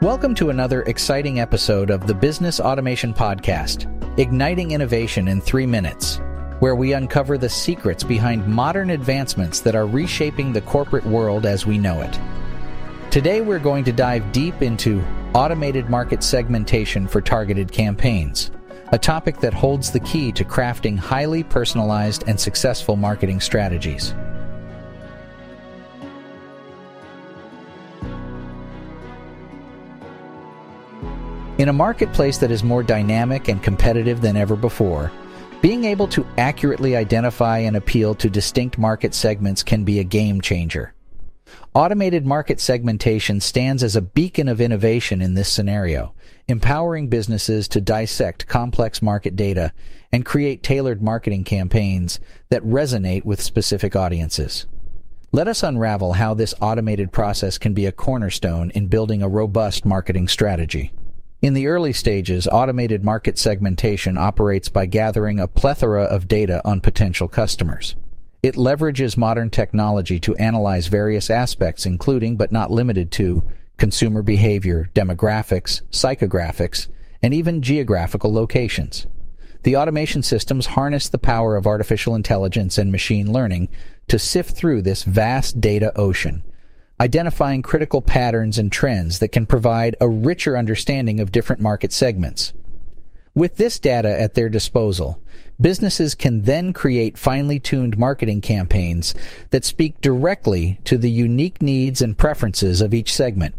Welcome to another exciting episode of the Business Automation Podcast, igniting innovation in three minutes, where we uncover the secrets behind modern advancements that are reshaping the corporate world as we know it. Today, we're going to dive deep into automated market segmentation for targeted campaigns, a topic that holds the key to crafting highly personalized and successful marketing strategies. In a marketplace that is more dynamic and competitive than ever before, being able to accurately identify and appeal to distinct market segments can be a game changer. Automated market segmentation stands as a beacon of innovation in this scenario, empowering businesses to dissect complex market data and create tailored marketing campaigns that resonate with specific audiences. Let us unravel how this automated process can be a cornerstone in building a robust marketing strategy. In the early stages, automated market segmentation operates by gathering a plethora of data on potential customers. It leverages modern technology to analyze various aspects, including but not limited to consumer behavior, demographics, psychographics, and even geographical locations. The automation systems harness the power of artificial intelligence and machine learning to sift through this vast data ocean identifying critical patterns and trends that can provide a richer understanding of different market segments. With this data at their disposal, businesses can then create finely tuned marketing campaigns that speak directly to the unique needs and preferences of each segment.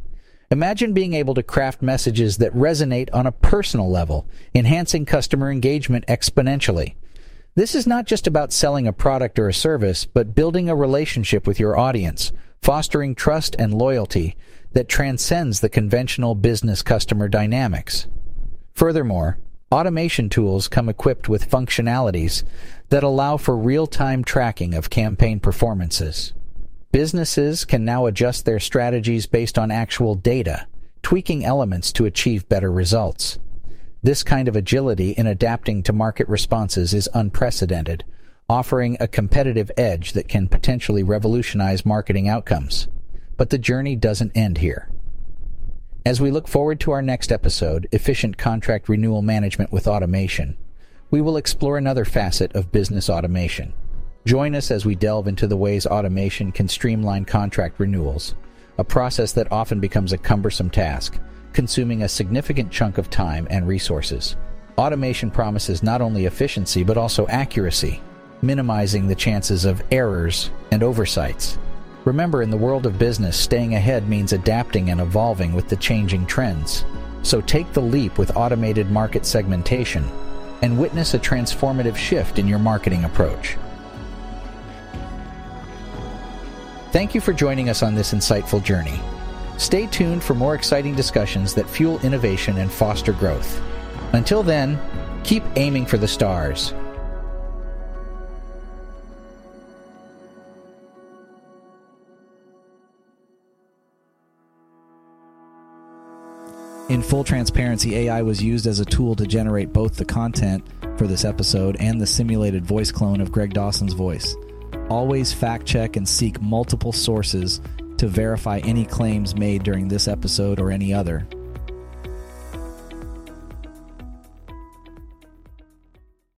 Imagine being able to craft messages that resonate on a personal level, enhancing customer engagement exponentially. This is not just about selling a product or a service, but building a relationship with your audience, fostering trust and loyalty that transcends the conventional business customer dynamics. Furthermore, automation tools come equipped with functionalities that allow for real-time tracking of campaign performances. Businesses can now adjust their strategies based on actual data, tweaking elements to achieve better results. This kind of agility in adapting to market responses is unprecedented, offering a competitive edge that can potentially revolutionize marketing outcomes. But the journey doesn't end here. As we look forward to our next episode, Efficient Contract Renewal Management with Automation, we will explore another facet of business automation. Join us as we delve into the ways automation can streamline contract renewals, a process that often becomes a cumbersome task, consuming a significant chunk of time and resources. Automation promises not only efficiency but also accuracy, minimizing the chances of errors and oversights. Remember, in the world of business, staying ahead means adapting and evolving with the changing trends. So take the leap with automated market segmentation and witness a transformative shift in your marketing approach. Thank you for joining us on this insightful journey. Stay tuned for more exciting discussions that fuel innovation and foster growth. Until then, keep aiming for the stars In full transparency, AI was used as a tool to generate both the content for this episode and the simulated voice clone of Greg Dawson's voice. Always fact check and seek multiple sources to verify any claims made during this episode or any other.